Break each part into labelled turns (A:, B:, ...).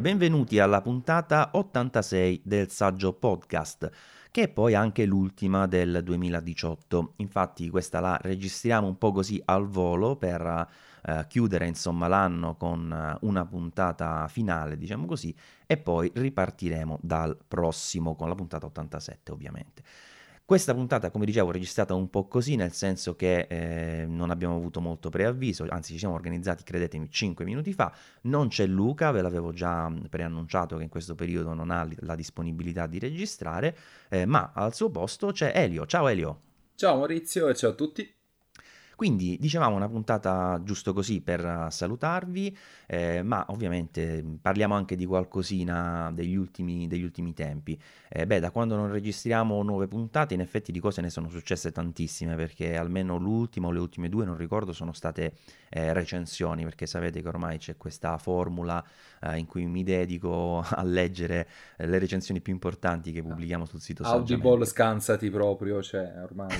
A: Benvenuti alla puntata 86 del Saggio Podcast, che è poi anche l'ultima del 2018. Infatti questa la registriamo un po' così al volo per uh, chiudere insomma l'anno con uh, una puntata finale, diciamo così, e poi ripartiremo dal prossimo con la puntata 87 ovviamente. Questa puntata, come dicevo, è registrata un po' così, nel senso che eh, non abbiamo avuto molto preavviso, anzi ci siamo organizzati, credetemi, 5 minuti fa. Non c'è Luca, ve l'avevo già preannunciato che in questo periodo non ha la disponibilità di registrare, eh, ma al suo posto c'è Elio. Ciao Elio.
B: Ciao Maurizio e ciao a tutti.
A: Quindi dicevamo una puntata giusto così per salutarvi, eh, ma ovviamente parliamo anche di qualcosina degli ultimi, degli ultimi tempi. Eh, beh, da quando non registriamo nuove puntate, in effetti di cose ne sono successe tantissime, perché almeno l'ultima o le ultime due, non ricordo, sono state eh, recensioni, perché sapete che ormai c'è questa formula eh, in cui mi dedico a leggere eh, le recensioni più importanti che pubblichiamo sul sito
B: Audible scansati proprio, cioè ormai...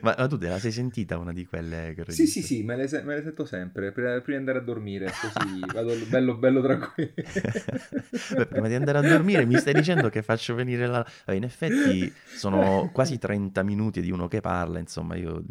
A: ma, ma, tu te la sei sentita una di quelle che
B: Sì, sì, sì, me le, me le sento sempre, prima, prima, di andare a dormire, così vado bello, bello tranquillo.
A: Beh, prima di andare a dormire mi stai dicendo che faccio venire la... In effetti sono quasi 30 minuti di uno che parla, insomma, io...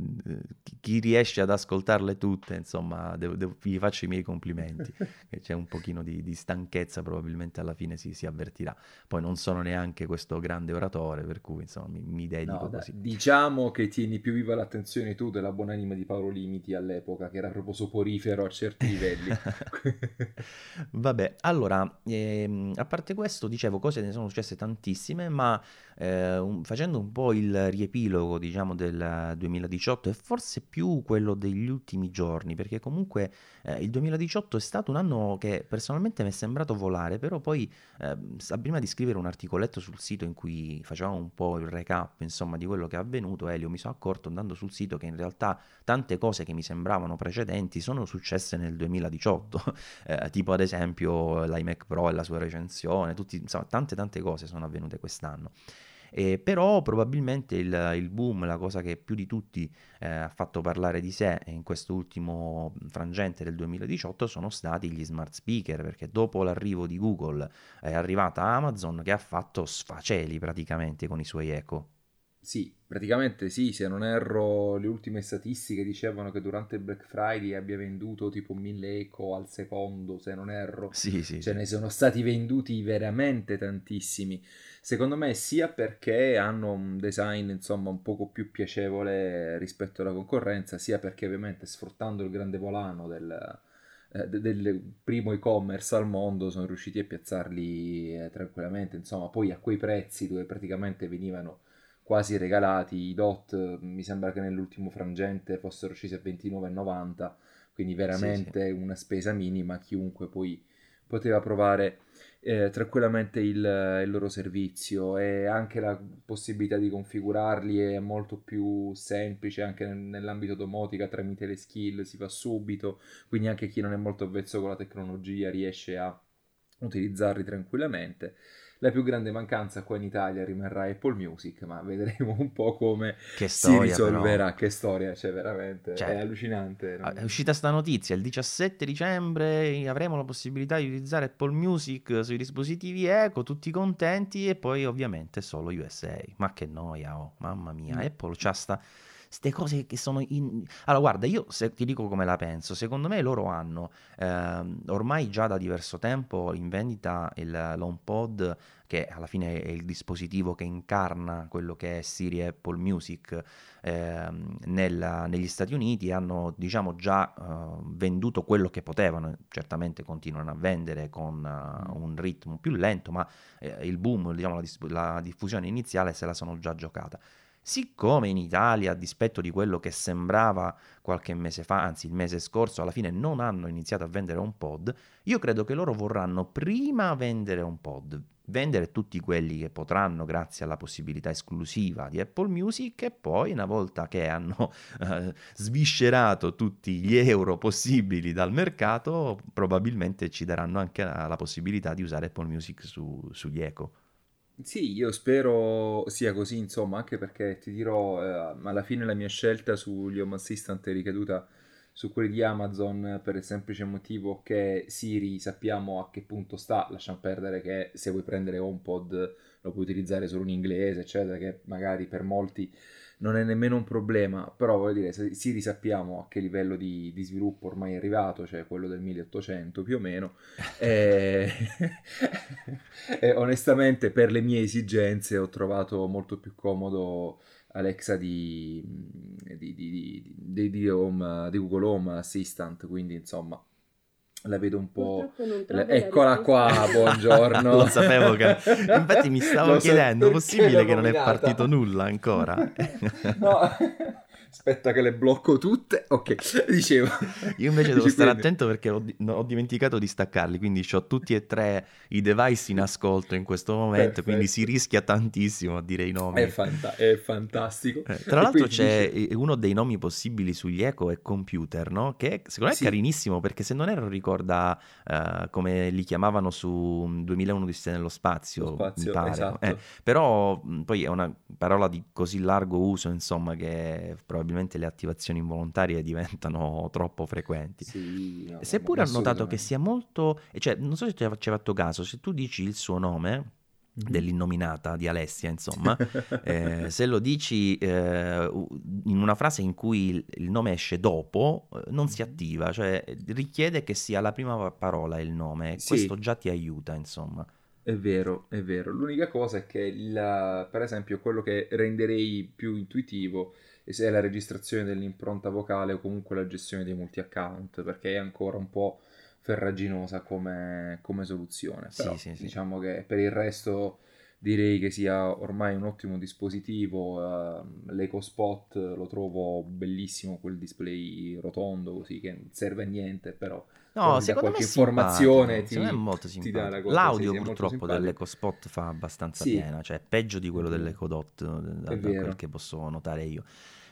A: Chi riesce ad ascoltarle tutte, insomma, devo, devo, gli faccio i miei complimenti. C'è un pochino di, di stanchezza, probabilmente alla fine si, si, avvertirà. Poi non sono neanche questo grande oratore, per cui, insomma, mi, mi dedico no, così.
B: diciamo che tieni più viva l'attenzione tu della buonanima di Paolo Limiti all'epoca, che era proprio soporifero a certi livelli.
A: Vabbè, allora, ehm, a parte questo, dicevo, cose ne sono successe tantissime, ma eh, un, facendo un po' il riepilogo, diciamo, del 2018 e forse più quello degli ultimi giorni, perché comunque eh, il 2018 è stato un anno che personalmente mi è sembrato volare, però poi eh, prima di scrivere un articoletto sul sito in cui facevamo un po' il recap, insomma, di quello che è avvenuto, Elio mi sono accorto andando sul sito che in realtà tante cose che mi sembravano precedenti sono successe nel 2018, eh, tipo ad esempio l'iMac Pro e la sua recensione, tutti, insomma, tante tante cose sono avvenute quest'anno. Eh, però probabilmente il, il, boom, la cosa che più di tutti eh, ha fatto parlare di sé in questo ultimo frangente del 2018 sono stati gli smart speaker, perché dopo l'arrivo di Google è arrivata Amazon che ha fatto sfaceli praticamente con i suoi eco.
B: Sì, praticamente sì, se non erro le ultime statistiche dicevano che durante il Black Friday abbia venduto tipo 1000 eco al secondo, se non erro.
A: Sì, sì.
B: Ce
A: sì.
B: ne sono stati venduti veramente tantissimi. Secondo me sia perché hanno un design insomma un poco più piacevole rispetto alla concorrenza, sia perché ovviamente sfruttando il grande volano del, eh, del primo e-commerce al mondo sono riusciti a piazzarli eh, tranquillamente, insomma, poi a quei prezzi dove praticamente venivano quasi regalati. I DOT mi sembra che nell'ultimo frangente fossero scesi a 29,90, quindi veramente sì, sì. una spesa minima. Chiunque poi poteva provare eh, tranquillamente il, il, loro servizio e anche la possibilità di configurarli è molto più semplice anche nell'ambito domotica tramite le skill si fa subito quindi anche chi non è molto avvezzo con la tecnologia riesce a utilizzarli tranquillamente la più grande mancanza qua in Italia rimarrà Apple Music, ma vedremo un po' come storia, si risolverà. Però. Che storia, cioè veramente cioè, è allucinante.
A: Non... È uscita sta notizia, il 17 dicembre avremo la possibilità di utilizzare Apple Music sui dispositivi Eco, tutti contenti e poi ovviamente solo USA. Ma che noia, oh, mamma mia, mm. Apple c'ha sta queste cose che sono in... Allora, guarda, io se ti dico come la penso, secondo me loro hanno eh, ormai già da diverso tempo in vendita il, l'HomePod, che alla fine è il dispositivo che incarna quello che è Siri Apple Music eh, nella, negli Stati Uniti, hanno diciamo già eh, venduto quello che potevano, certamente continuano a vendere con uh, un ritmo più lento, ma eh, il boom, diciamo, la, la diffusione iniziale se la sono già giocata. Siccome in Italia, a dispetto di quello che sembrava qualche mese fa, anzi il mese scorso, alla fine non hanno iniziato a vendere un pod, io credo che loro vorranno prima vendere un pod, vendere tutti quelli che potranno grazie alla possibilità esclusiva di Apple Music e poi una volta che hanno eh, sviscerato tutti gli euro possibili dal mercato, probabilmente ci daranno anche la, la possibilità di usare Apple Music su, sugli Eco.
B: Sì, io spero sia così, insomma, anche perché ti dirò, eh, alla fine la mia scelta sugli Home Assistant è ricaduta su quelli di Amazon per il semplice motivo che Siri sappiamo a che punto sta, lasciamo perdere che se vuoi prendere HomePod lo puoi utilizzare solo in inglese, eccetera, che magari per molti non è nemmeno un problema, però voglio dire, si risappiamo a che livello di, di sviluppo ormai è arrivato, cioè quello del 1800 più o meno, e... e onestamente per le mie esigenze ho trovato molto più comodo Alexa di, di, di, di, Home, di Google Home Assistant, quindi insomma la vedo un po'. Eccola qua, buongiorno.
A: Lo sapevo che. Infatti mi stavo Lo chiedendo: so possibile che non è partito nulla ancora?
B: no. Aspetta che le blocco tutte. Ok, dicevo.
A: Io invece devo stare attento perché ho, ho, dimenticato di staccarli, quindi ho tutti e tre i device in ascolto in questo momento, Perfetto. quindi si rischia tantissimo a dire i nomi.
B: È, fanta- è fantastico.
A: Eh, tra l'altro c'è dice... uno dei nomi possibili sugli Echo è Computer, no? Che secondo me è sì. carinissimo perché se non erro ricorda uh, come li chiamavano su 2001 di nello spazio, spazio pare. Esatto. Eh, però poi è una parola di così largo uso, insomma, che probabilmente probabilmente le attivazioni involontarie diventano troppo frequenti.
B: Sì, no,
A: Seppure ho notato che sia molto, cioè non so se ci hai fatto caso, se tu dici il suo nome, dell'innominata di Alessia, insomma, eh, se lo dici eh, in una frase in cui il, il nome esce dopo, eh, non si attiva, cioè richiede che sia la prima parola il nome, sì. questo già ti aiuta, insomma.
B: È vero, è vero. L'unica cosa è che, il, per esempio, quello che renderei più intuitivo è la registrazione dell'impronta vocale o comunque la gestione dei multi-account, perché è ancora un po' ferraginosa come, come soluzione. Però sì, sì, diciamo sì. che per il resto direi che sia ormai un ottimo dispositivo. Uh, L'EcoSpot lo trovo bellissimo, quel display rotondo così che serve a niente, però
A: No, secondo me informazione ti, secondo me è molto simpatico. L'audio sì, purtroppo dell'EcoSpot fa abbastanza sì. piena, cioè peggio di quello dell'EcoDot, da, da quel che posso notare io.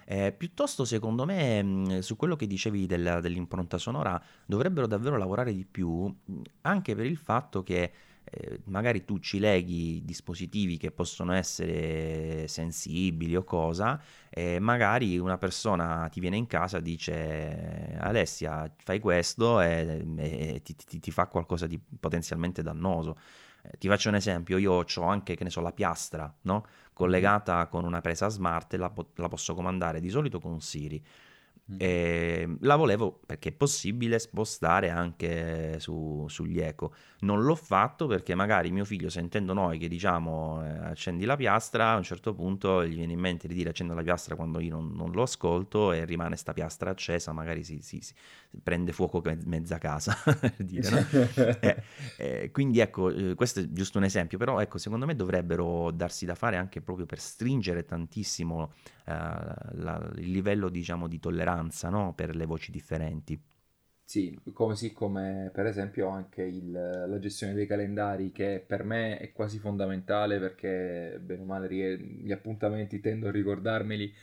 A: Eh, piuttosto, secondo me, mh, su quello che dicevi della, dell'impronta sonora, dovrebbero davvero lavorare di più, anche per il fatto che eh, magari tu ci leghi dispositivi che possono essere sensibili o cosa, e magari una persona ti viene in casa e dice Alessia fai questo e, e ti, ti, ti, fa qualcosa di potenzialmente dannoso. Eh, ti faccio un esempio, io ho anche, che ne so, la piastra, no? collegata con una presa smart e la, la posso comandare di solito con Siri. Mm. E la volevo perché è possibile spostare anche su, sugli eco. Non l'ho fatto perché magari mio figlio, sentendo noi che diciamo eh, accendi la piastra, a un certo punto gli viene in mente di dire accendo la piastra quando io non, non lo ascolto e rimane sta piastra accesa, magari si, si prende fuoco mezza casa. dire, no? eh, eh, quindi ecco, eh, questo è giusto un esempio, però ecco, secondo me dovrebbero darsi da fare anche proprio per stringere tantissimo eh, la, il livello diciamo di tolleranza no? per le voci differenti.
B: Sì, così come per esempio anche il, la gestione dei calendari che per me è quasi fondamentale perché bene o male gli appuntamenti tendo a ricordarmeli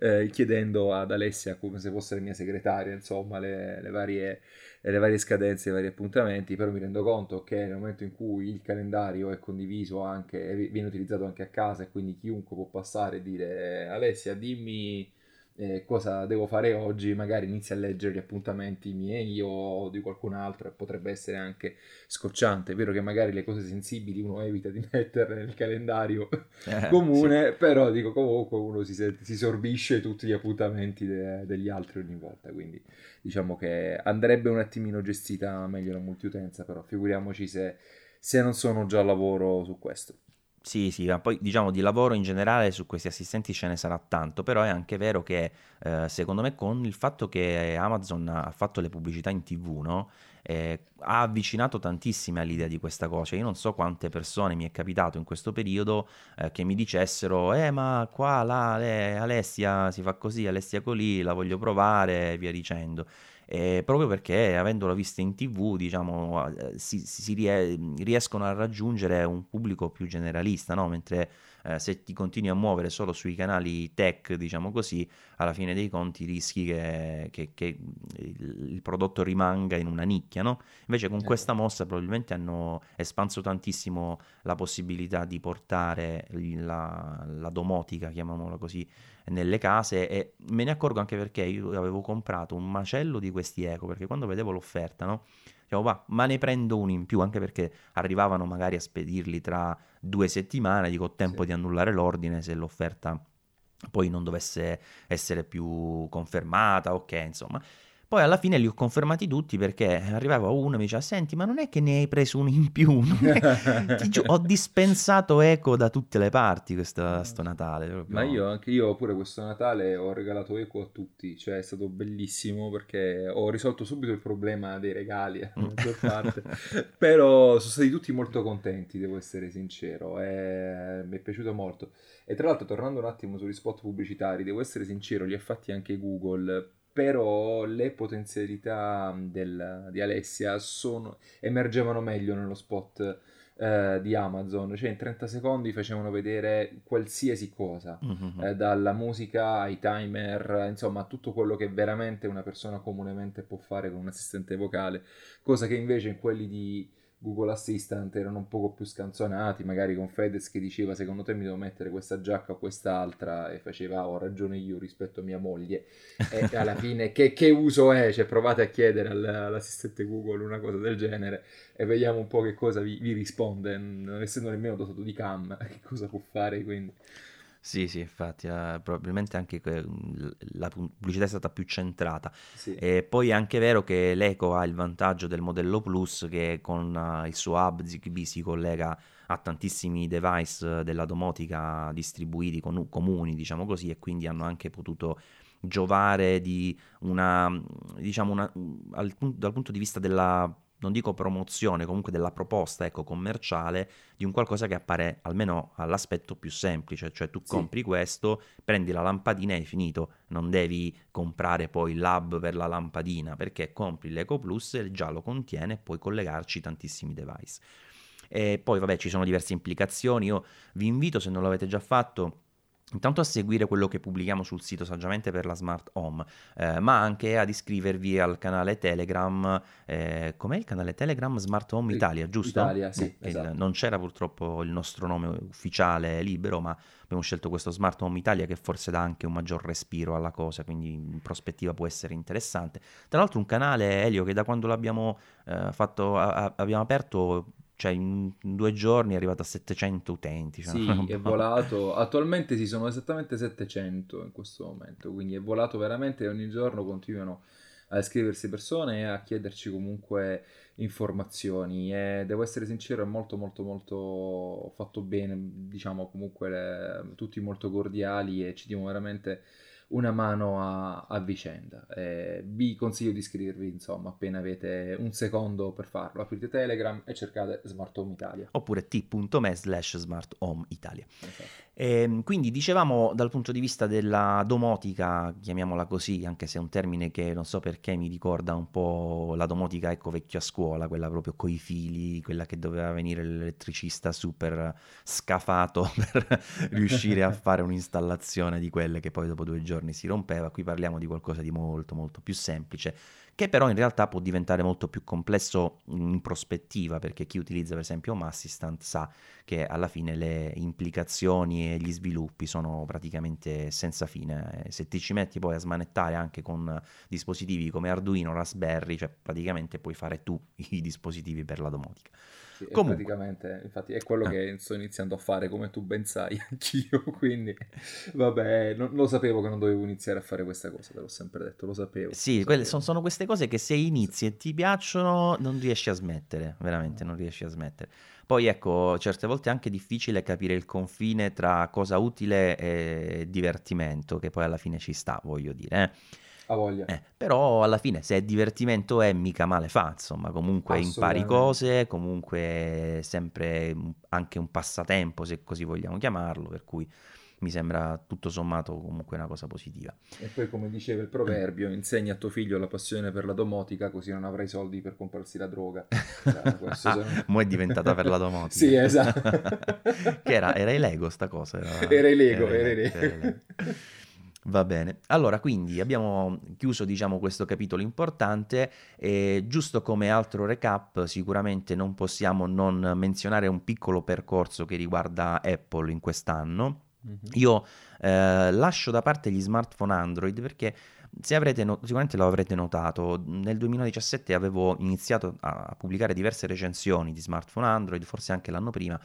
B: eh, chiedendo ad Alessia come se fosse la mia segretaria, insomma, le, le, varie, le, varie, scadenze, i vari appuntamenti, però mi rendo conto che nel momento in cui il calendario è condiviso anche, viene utilizzato anche a casa e quindi chiunque può passare e dire Alessia dimmi eh, cosa devo fare oggi, magari inizia a leggere gli appuntamenti miei o di qualcun altro e potrebbe essere anche scocciante. È vero che magari le cose sensibili uno evita di metterle nel calendario eh, comune, sì. però dico comunque uno si, si sorbisce tutti gli appuntamenti de- degli altri ogni volta, quindi diciamo che andrebbe un attimino gestita meglio la multiutenza, però figuriamoci se, se non sono già a lavoro su questo.
A: Sì, sì, ma poi diciamo di lavoro in generale su questi assistenti ce ne sarà tanto, però è anche vero che eh, secondo me con il fatto che Amazon ha fatto le pubblicità in tv, no? eh, ha avvicinato tantissime all'idea di questa cosa. Io non so quante persone mi è capitato in questo periodo eh, che mi dicessero, eh ma qua, là, le, Alessia si fa così, Alessia colì, la voglio provare e via dicendo eh, proprio perché avendolo vista in tv diciamo, eh, si, si rie- riescono a raggiungere un pubblico più generalista, no? mentre eh, se ti continui a muovere solo sui canali tech, diciamo così, alla fine dei conti rischi che, che, che il, prodotto rimanga in una nicchia, no? Invece con questa esatto. mossa probabilmente hanno espanso tantissimo la possibilità di portare la, la domotica, chiamiamola così, nelle case e me ne accorgo anche perché io avevo comprato un macello di questi eco, perché quando vedevo l'offerta, no? Dicevo, va, ma ne prendo uno in più, anche perché arrivavano magari a spedirli tra due settimane, dico ho tempo sì. di annullare l'ordine se l'offerta poi non dovesse essere più confermata, ok, insomma. Poi alla fine li ho confermati tutti perché arrivava uno e mi diceva: Senti, ma non è che ne hai preso uno in più? Gi- ho dispensato eco da tutte le parti questo sto Natale. Proprio.
B: Ma io, anche io, pure questo Natale, ho regalato eco a tutti. Cioè, è stato bellissimo perché ho risolto subito il problema dei regali a maggior parte. Però sono stati tutti molto contenti, devo essere sincero. E... Mi è piaciuto molto. E tra l'altro, tornando un attimo sugli spot pubblicitari, devo essere sincero, li ha fatti anche Google però le potenzialità del, di Alessia sono, emergevano meglio nello spot eh, di Amazon, cioè in 30 secondi facevano vedere qualsiasi cosa, mm-hmm. eh, dalla musica ai timer, insomma tutto quello che veramente una persona comunemente può fare con un assistente vocale, cosa che invece in quelli di Google Assistant erano un poco più scanzonati, magari con Fedez che diceva secondo te mi devo mettere questa giacca o quest'altra e faceva ah, ho ragione io rispetto a mia moglie e alla fine che, che, uso è? Cioè provate a chiedere all'assistente Google una cosa del genere e vediamo un po' che cosa vi, vi risponde, non essendo nemmeno dotato di cam, che cosa può fare quindi.
A: Sì, sì, infatti, eh, probabilmente anche que- la pubblicità è stata più centrata.
B: Sì.
A: E poi è anche vero che l'Eco ha il vantaggio del modello Plus che con uh, il suo hub ZigBee si collega a tantissimi device della domotica distribuiti con, comuni, diciamo così, e quindi hanno anche potuto giovare di una, diciamo una, al, dal punto di vista della non dico promozione, comunque della proposta ecco, commerciale di un qualcosa che appare almeno all'aspetto più semplice, cioè tu sì. compri questo, prendi la lampadina e hai finito, non devi comprare poi l'hub per la lampadina perché compri l'Eco Plus e già lo contiene e puoi collegarci tantissimi device. E poi vabbè ci sono diverse implicazioni, io vi invito se non l'avete già fatto Intanto a seguire quello che pubblichiamo sul sito Saggiamente per la Smart Home, eh, ma anche ad iscrivervi al canale Telegram, eh, com'è il canale Telegram Smart Home Italia, giusto?
B: Italia, sì, eh, esatto.
A: il, non c'era purtroppo il nostro nome ufficiale libero, ma abbiamo scelto questo Smart Home Italia che forse dà anche un maggior respiro alla cosa, quindi in prospettiva può essere interessante. Tra l'altro un canale, Elio, che da quando l'abbiamo eh, fatto, a, abbiamo aperto cioè in due giorni è arrivato a 700 utenti. Cioè
B: sì, è volato, attualmente si sono esattamente 700 in questo momento, quindi è volato veramente ogni giorno continuano a iscriversi persone e a chiederci comunque informazioni e devo essere sincero è molto molto molto fatto bene, diciamo comunque le, tutti molto cordiali e ci diamo veramente una mano a, a vicenda. Eh, vi consiglio di iscrivervi, insomma, appena avete un secondo per farlo. Aprite Telegram e cercate Smart Home Italia.
A: Oppure t.me slash Smart Home Italia. Esatto. Eh, quindi dicevamo dal punto di vista della domotica, chiamiamola così, anche se è un termine che non so perché mi ricorda un po' la domotica, ecco, vecchia scuola, quella proprio coi fili, quella che doveva venire l'elettricista super scafato per riuscire a fare un'installazione di quelle che poi dopo due giorni si rompeva. Qui parliamo di qualcosa di molto molto più semplice che però in realtà può diventare molto più complesso in prospettiva, perché chi utilizza per esempio Home Assistant sa che alla fine le implicazioni e gli sviluppi sono praticamente senza fine. Se ti ci metti poi a smanettare anche con dispositivi come Arduino, Raspberry, cioè praticamente puoi fare tu i dispositivi per la domotica.
B: Sì, Comunque. praticamente, infatti, è quello ah. che sto iniziando a fare, come tu ben sai, anch'io. Quindi, vabbè, non, lo sapevo che non dovevo iniziare a fare questa cosa, te l'ho sempre detto, lo sapevo.
A: Sì,
B: lo
A: sapevo. Sono, sono, queste cose che se inizi e ti piacciono, non riesci a smettere, veramente, non riesci a smettere. Poi ecco, certe volte è anche difficile capire il confine tra cosa utile e divertimento, che poi alla fine ci sta, voglio dire. Eh.
B: A voglia.
A: Eh, però alla fine se è divertimento è mica male fa, insomma, comunque impari cose, comunque sempre anche un passatempo, se così vogliamo chiamarlo, per cui mi sembra tutto sommato comunque una cosa positiva.
B: E poi come diceva il proverbio, insegna a tuo figlio la passione per la domotica così non avrai soldi per comprarsi la droga.
A: Ah, sono... Mo' è diventata per la domotica.
B: sì, esatto.
A: che era, era i Lego sta cosa.
B: Era, era i Lego, era, era. Era i Lego.
A: Va bene, allora quindi abbiamo chiuso diciamo questo capitolo importante e giusto come altro recap sicuramente non possiamo non menzionare un piccolo percorso che riguarda Apple in quest'anno. Mm-hmm. Io eh, lascio da parte gli smartphone Android perché se avrete no- sicuramente lo avrete notato, nel 2017 avevo iniziato a pubblicare diverse recensioni di smartphone Android, forse anche l'anno prima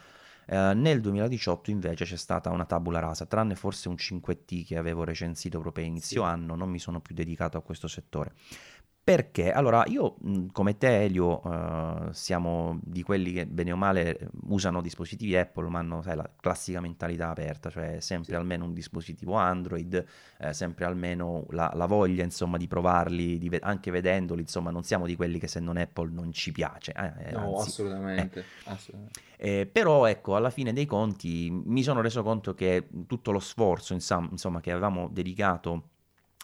A: eh, nel 2018 invece c'è stata una tabula rasa, tranne forse un 5T che avevo recensito proprio a inizio sì. anno, non mi sono più dedicato a questo settore. Perché? Allora, io come te, Elio, uh, siamo di quelli che bene o male usano dispositivi Apple, ma hanno sai, la classica mentalità aperta, cioè sempre sì. almeno un dispositivo Android, eh, sempre almeno la, la, voglia, insomma, di provarli, di anche vedendoli, insomma, non siamo di quelli che se non Apple non ci piace.
B: Eh, no, anzi, assolutamente.
A: Eh.
B: assolutamente.
A: Eh, però, ecco, alla fine dei conti mi sono reso conto che tutto lo sforzo, insomma, che avevamo dedicato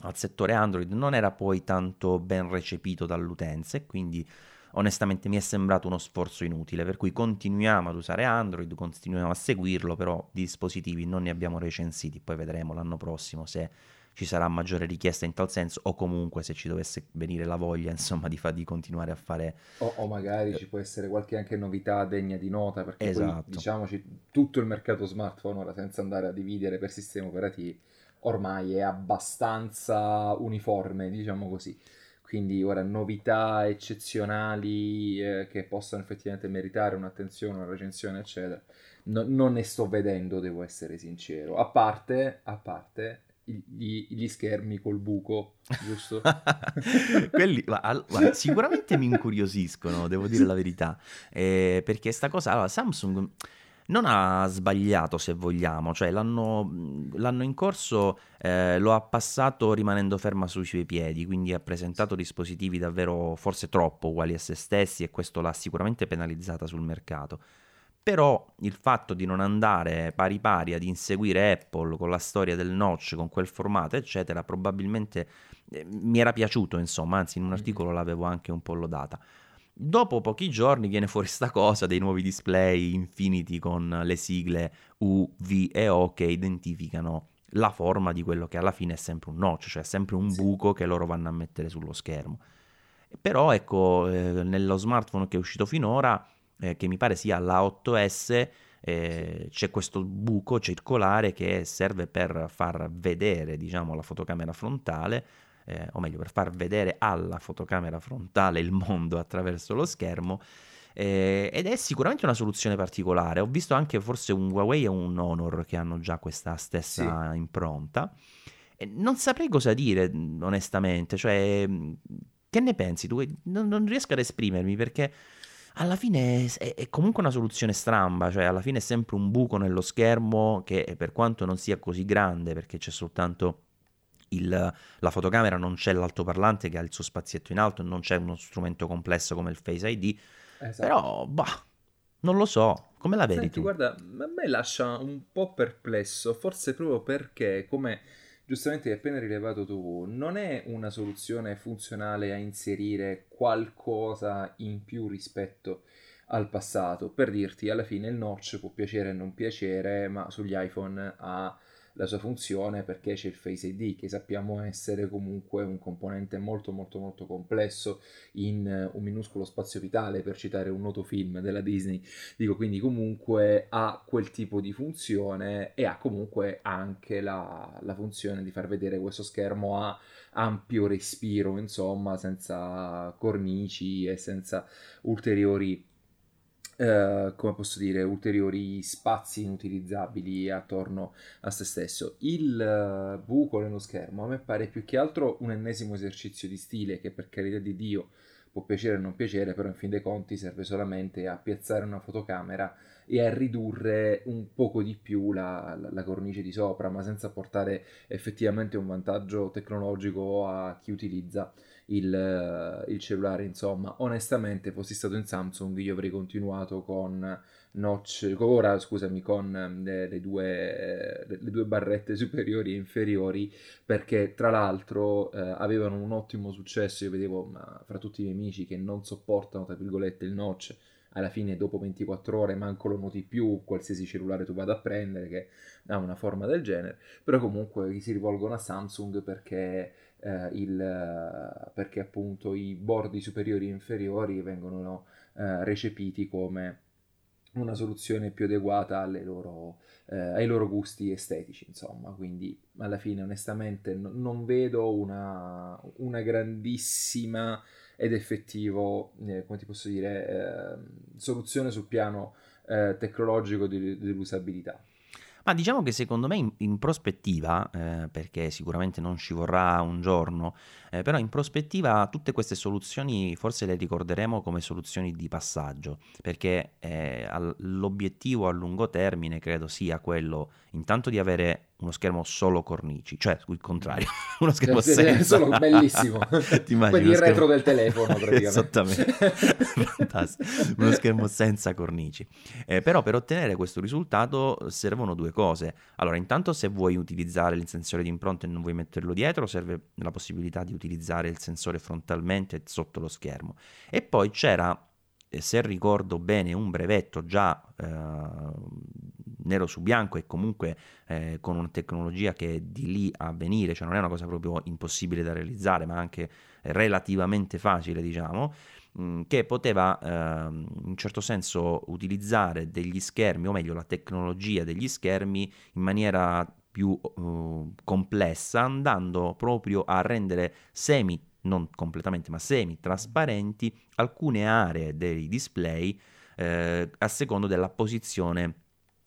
A: al settore Android non era poi tanto ben recepito dall'utenza e quindi onestamente mi è sembrato uno sforzo inutile, per cui continuiamo ad usare Android, continuiamo a seguirlo, però di dispositivi non ne abbiamo recensiti, poi vedremo l'anno prossimo se ci sarà maggiore richiesta in tal senso o comunque se ci dovesse venire la voglia insomma di, fa- di continuare a fare
B: o, o magari ci può essere qualche anche novità degna di nota perché
A: esatto.
B: poi, diciamoci tutto il mercato smartphone ora senza andare a dividere per sistemi operativi ormai è abbastanza uniforme, diciamo così. Quindi ora novità eccezionali eh, che possano effettivamente meritare un'attenzione, una recensione, eccetera. No, non ne sto vedendo, devo essere sincero. A parte, a parte gli, gli, schermi col buco, giusto?
A: Quelli, guarda, guarda, sicuramente mi incuriosiscono, devo dire la verità. Eh, perché sta cosa, allora, Samsung non ha sbagliato se vogliamo, cioè l'anno, l'anno in corso eh, lo ha passato rimanendo ferma sui suoi piedi, quindi ha presentato dispositivi davvero forse troppo uguali a se stessi e questo l'ha sicuramente penalizzata sul mercato. Però il fatto di non andare pari pari ad inseguire Apple con la storia del notch, con quel formato, eccetera, probabilmente eh, mi era piaciuto, insomma, anzi in un articolo l'avevo anche un po' lodata. Dopo pochi giorni viene fuori sta cosa dei nuovi display Infinity con le sigle U, V e O che identificano la forma di quello che alla fine è sempre un notch, cioè sempre un buco che loro vanno a mettere sullo schermo. Però ecco, eh, nello smartphone che è uscito finora, eh, che mi pare sia la 8S, eh, c'è questo buco circolare che serve per far vedere, diciamo, la fotocamera frontale eh, o meglio per far vedere alla fotocamera frontale il mondo attraverso lo schermo. Eh, ed è sicuramente una soluzione particolare. Ho visto anche forse un Huawei e un Honor che hanno già questa stessa sì. impronta. E non saprei cosa dire, onestamente. Cioè, che ne pensi tu? Non, non riesco ad esprimermi perché alla fine è, è, comunque una soluzione stramba, cioè alla fine è sempre un buco nello schermo che per quanto non sia così grande perché c'è soltanto il, la fotocamera non c'è l'altoparlante che ha il suo spazietto in alto, non c'è uno strumento complesso come il Face ID, esatto. però bah, non lo so, come la vedi
B: Senti,
A: tu?
B: Guarda, a me lascia un po' perplesso, forse proprio perché, come giustamente hai appena rilevato tu, non è una soluzione funzionale a inserire qualcosa in più rispetto al passato. Per dirti, alla fine il notch può piacere e non piacere, ma sugli iPhone ha la sua funzione perché c'è il Face ID che sappiamo essere comunque un componente molto molto molto complesso in eh, un minuscolo spazio vitale per citare un noto film della Disney. Dico quindi comunque ha quel tipo di funzione e ha comunque anche la, la funzione di far vedere questo schermo a ampio respiro insomma senza cornici e senza ulteriori Uh, come posso dire, ulteriori spazi inutilizzabili attorno a se stesso. Il uh, buco nello schermo a me pare più che altro un ennesimo esercizio di stile che per carità di Dio può piacere o non piacere, però in fin dei conti serve solamente a piazzare una fotocamera e a ridurre un poco di più la, la, la cornice di sopra, ma senza portare effettivamente un vantaggio tecnologico a chi utilizza il, il, cellulare. Insomma, onestamente, fossi stato in Samsung, io avrei continuato con notch, ora scusami, con le, le, due, le, due, barrette superiori e inferiori, perché tra l'altro eh, avevano un ottimo successo, io vedevo ma, fra tutti i miei amici che non sopportano, tra virgolette, il notch, alla fine dopo 24 ore manco lo noti più, qualsiasi cellulare tu vada a prendere che ha una forma del genere, però comunque si rivolgono a Samsung perché, eh, il, perché appunto i bordi superiori e inferiori vengono eh, recepiti come una soluzione più adeguata loro, eh, ai loro gusti estetici, insomma. Quindi alla fine, onestamente, no, non vedo una, una, grandissima ed effettivo, eh, come ti posso dire, eh, soluzione sul piano eh, tecnologico di, dell'usabilità.
A: Ma diciamo che secondo me in, in prospettiva, eh, perché sicuramente non ci vorrà un giorno, eh, però in prospettiva tutte queste soluzioni forse le ricorderemo come soluzioni di passaggio, perché eh, all- l'obiettivo a lungo termine credo sia quello intanto di avere uno schermo solo cornici, cioè il contrario, uno schermo
B: sì,
A: senza...
B: Solo bellissimo, ti immagini il retro del telefono praticamente.
A: Esattamente, fantastico, uno schermo senza cornici. Eh, però per ottenere questo risultato servono due cose. Allora, intanto se vuoi utilizzare il sensore di impronta e non vuoi metterlo dietro, serve la possibilità di utilizzare il sensore frontalmente sotto lo schermo. E poi c'era se ricordo bene, un brevetto già eh, nero su bianco e comunque eh, con una tecnologia che è di lì a venire, cioè non è una cosa proprio impossibile da realizzare, ma anche relativamente facile, diciamo, mm, che poteva eh, in un certo senso utilizzare degli schermi, o meglio la tecnologia degli schermi in maniera più uh, complessa, andando proprio a rendere semi non completamente ma semi trasparenti alcune aree dei display eh, a secondo della posizione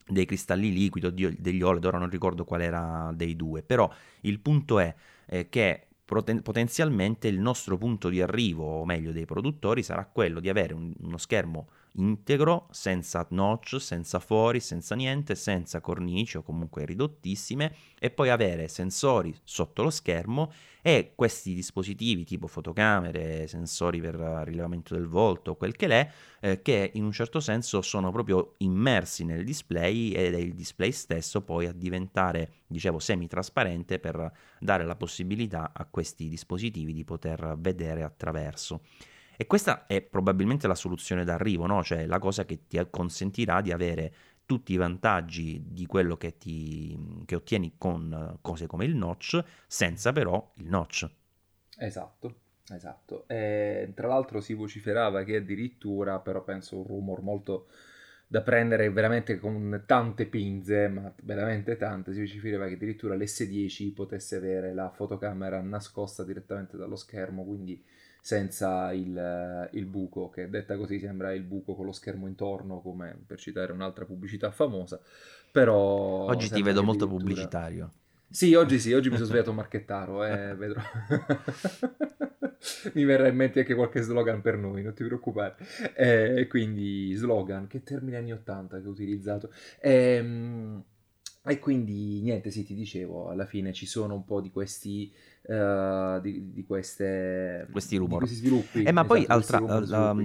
A: dei cristalli liquidi o degli OLED, ora non ricordo qual era dei due, però il punto è eh, che potenzialmente il nostro punto di arrivo, o meglio dei produttori, sarà quello di avere un, uno schermo integro, senza notch, senza fori, senza niente, senza cornici o comunque ridottissime e poi avere sensori sotto lo schermo e questi dispositivi tipo fotocamere, sensori per rilevamento del volto, quel che l'è, eh, che in un certo senso sono proprio immersi nel display ed è il display stesso poi a diventare, dicevo, semi-trasparente per dare la possibilità a questi dispositivi di poter vedere attraverso. E questa è probabilmente la soluzione d'arrivo, no? cioè la cosa che ti consentirà di avere tutti i vantaggi di quello che, ti, che ottieni con cose come il notch, senza però il notch.
B: Esatto, esatto. E, tra l'altro si vociferava che addirittura, però penso un rumor molto da prendere veramente con tante pinze, ma veramente tante, si vociferava che addirittura l'S10 potesse avere la fotocamera nascosta direttamente dallo schermo, quindi senza il, il, buco, che detta così sembra il buco con lo schermo intorno, come per citare un'altra pubblicità famosa. Però
A: oggi ti vedo molto pubblicitario.
B: Sì, oggi sì, oggi mi sono svegliato marchettaro, eh, vedrò. mi verrà in mente anche qualche slogan per noi, non ti preoccupare. E eh, quindi slogan, che termine anni 80 che ho utilizzato. E, ehm, e quindi niente, sì, ti dicevo, alla fine ci sono un po' di questi uh, di, di, queste,
A: questi rumor.
B: Di questi sviluppi.
A: Eh, ma esatto, poi altra, la,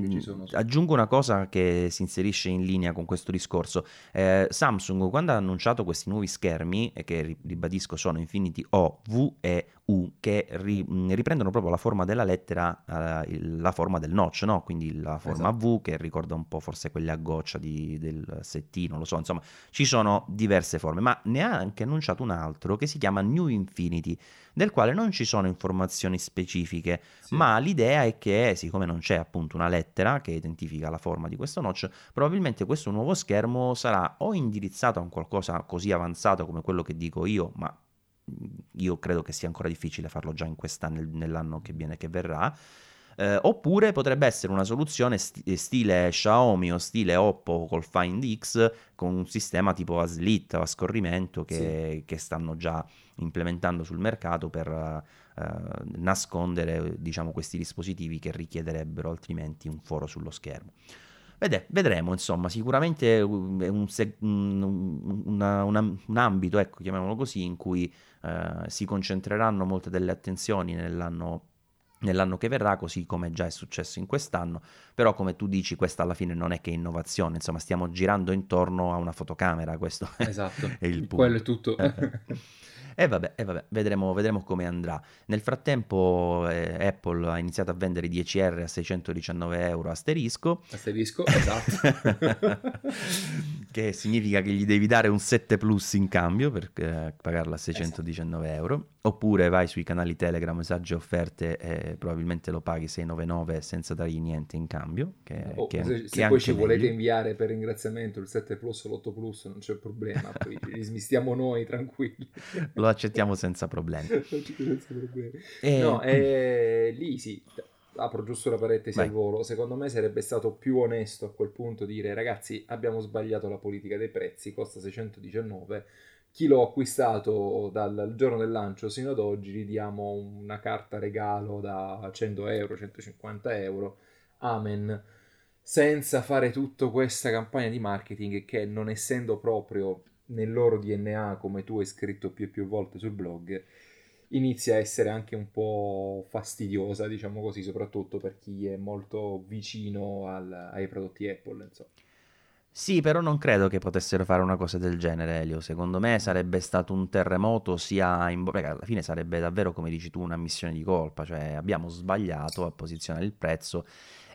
A: aggiungo una cosa che si inserisce in linea con questo discorso. Eh, Samsung quando ha annunciato questi nuovi schermi, e che ribadisco sono Infinity O, V e U, che ri, riprendono proprio la forma della lettera, uh, la forma del notch, no? quindi la forma esatto. V che ricorda un po' forse quelle a goccia di, del settino, lo so, insomma ci sono diverse forme, ma ne ha anche annunciato un altro che si chiama New Infinity del quale non ci sono informazioni specifiche, sì. ma l'idea è che, siccome non c'è appunto una lettera che identifica la forma di questo notch, probabilmente questo nuovo schermo sarà o indirizzato a un qualcosa così avanzato come quello che dico io, ma io credo che sia ancora difficile farlo già in quest'anno, nell'anno che viene che verrà, eh, oppure potrebbe essere una soluzione st- stile Xiaomi o stile Oppo col Find X con un sistema tipo a slit o a scorrimento che, sì. che stanno già implementando sul mercato per uh, nascondere diciamo, questi dispositivi che richiederebbero altrimenti un foro sullo schermo. Vede, vedremo, insomma, sicuramente è un, un, una, una, un ambito, ecco, chiamiamolo così, in cui uh, si concentreranno molte delle attenzioni nell'anno nell'anno che verrà, così come già è successo in quest'anno, però come tu dici questa alla fine non è che innovazione, insomma stiamo girando intorno a una fotocamera, questo
B: esatto.
A: è il punto.
B: Quello è tutto.
A: E vabbè, e vabbè vedremo, vedremo, come andrà. Nel frattempo eh, Apple ha iniziato a vendere i 10R a 619 euro asterisco.
B: Asterisco, esatto.
A: che significa che gli devi dare un 7 Plus in cambio per eh, pagarla a 619 esatto. euro. Oppure vai sui canali Telegram, messaggi offerte e probabilmente lo paghi 699 senza dargli niente in cambio. Che,
B: oh,
A: che,
B: se,
A: che
B: se poi ci meglio. volete inviare per ringraziamento il 7 Plus o l'8 Plus non c'è problema, poi li smistiamo noi tranquilli.
A: Lo accettiamo senza problemi.
B: senza problemi. E... No, eh, lì sì, apro giusto la parentesi Vai. al volo, secondo me sarebbe stato più onesto a quel punto dire ragazzi abbiamo sbagliato la politica dei prezzi, costa 619 chi l'ho acquistato dal giorno del lancio sino ad oggi gli diamo una carta regalo da 100 euro, 150 euro, amen, senza fare tutta questa campagna di marketing che non essendo proprio nel loro DNA, come tu hai scritto più e più volte sul blog, inizia a essere anche un po' fastidiosa, diciamo così, soprattutto per chi è molto vicino al, ai prodotti Apple, insomma.
A: Sì, però non credo che potessero fare una cosa del genere, Elio. Secondo me sarebbe stato un terremoto sia in... perché alla fine sarebbe davvero, come dici tu, una missione di colpa, cioè abbiamo sbagliato a posizionare il prezzo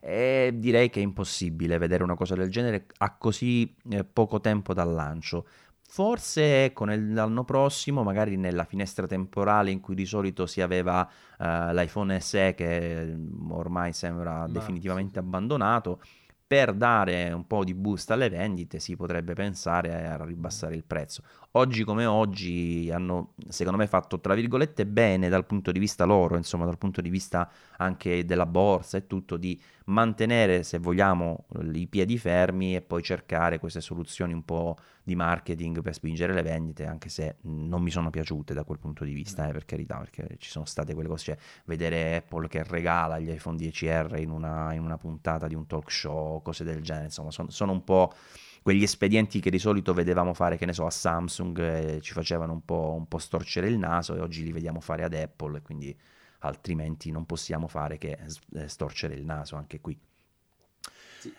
A: e direi che è impossibile vedere una cosa del genere a così eh, poco tempo dal lancio. Forse ecco, l'anno prossimo, magari nella finestra temporale in cui di solito si aveva uh, l'iPhone SE che mm, ormai sembra Ma, definitivamente sì. abbandonato, per dare un po' di boost alle vendite si potrebbe pensare a ribassare il prezzo. Oggi come oggi hanno secondo me fatto tra virgolette bene dal punto di vista loro, insomma dal punto di vista anche della borsa e tutto di mantenere se vogliamo i piedi fermi e poi cercare queste soluzioni un po' di marketing per spingere le vendite, anche se non mi sono piaciute da quel punto di vista, eh, per carità, perché ci sono state quelle cose, cioè vedere Apple che regala gli iPhone 10R in una, in una puntata di un talk show, cose del genere, insomma sono, sono un po' quegli espedienti che di solito vedevamo fare, che ne so, a Samsung e ci facevano un po', un po', storcere il naso e oggi li vediamo fare ad Apple, quindi altrimenti non possiamo fare che eh, storcere il naso anche qui.
B: Sì,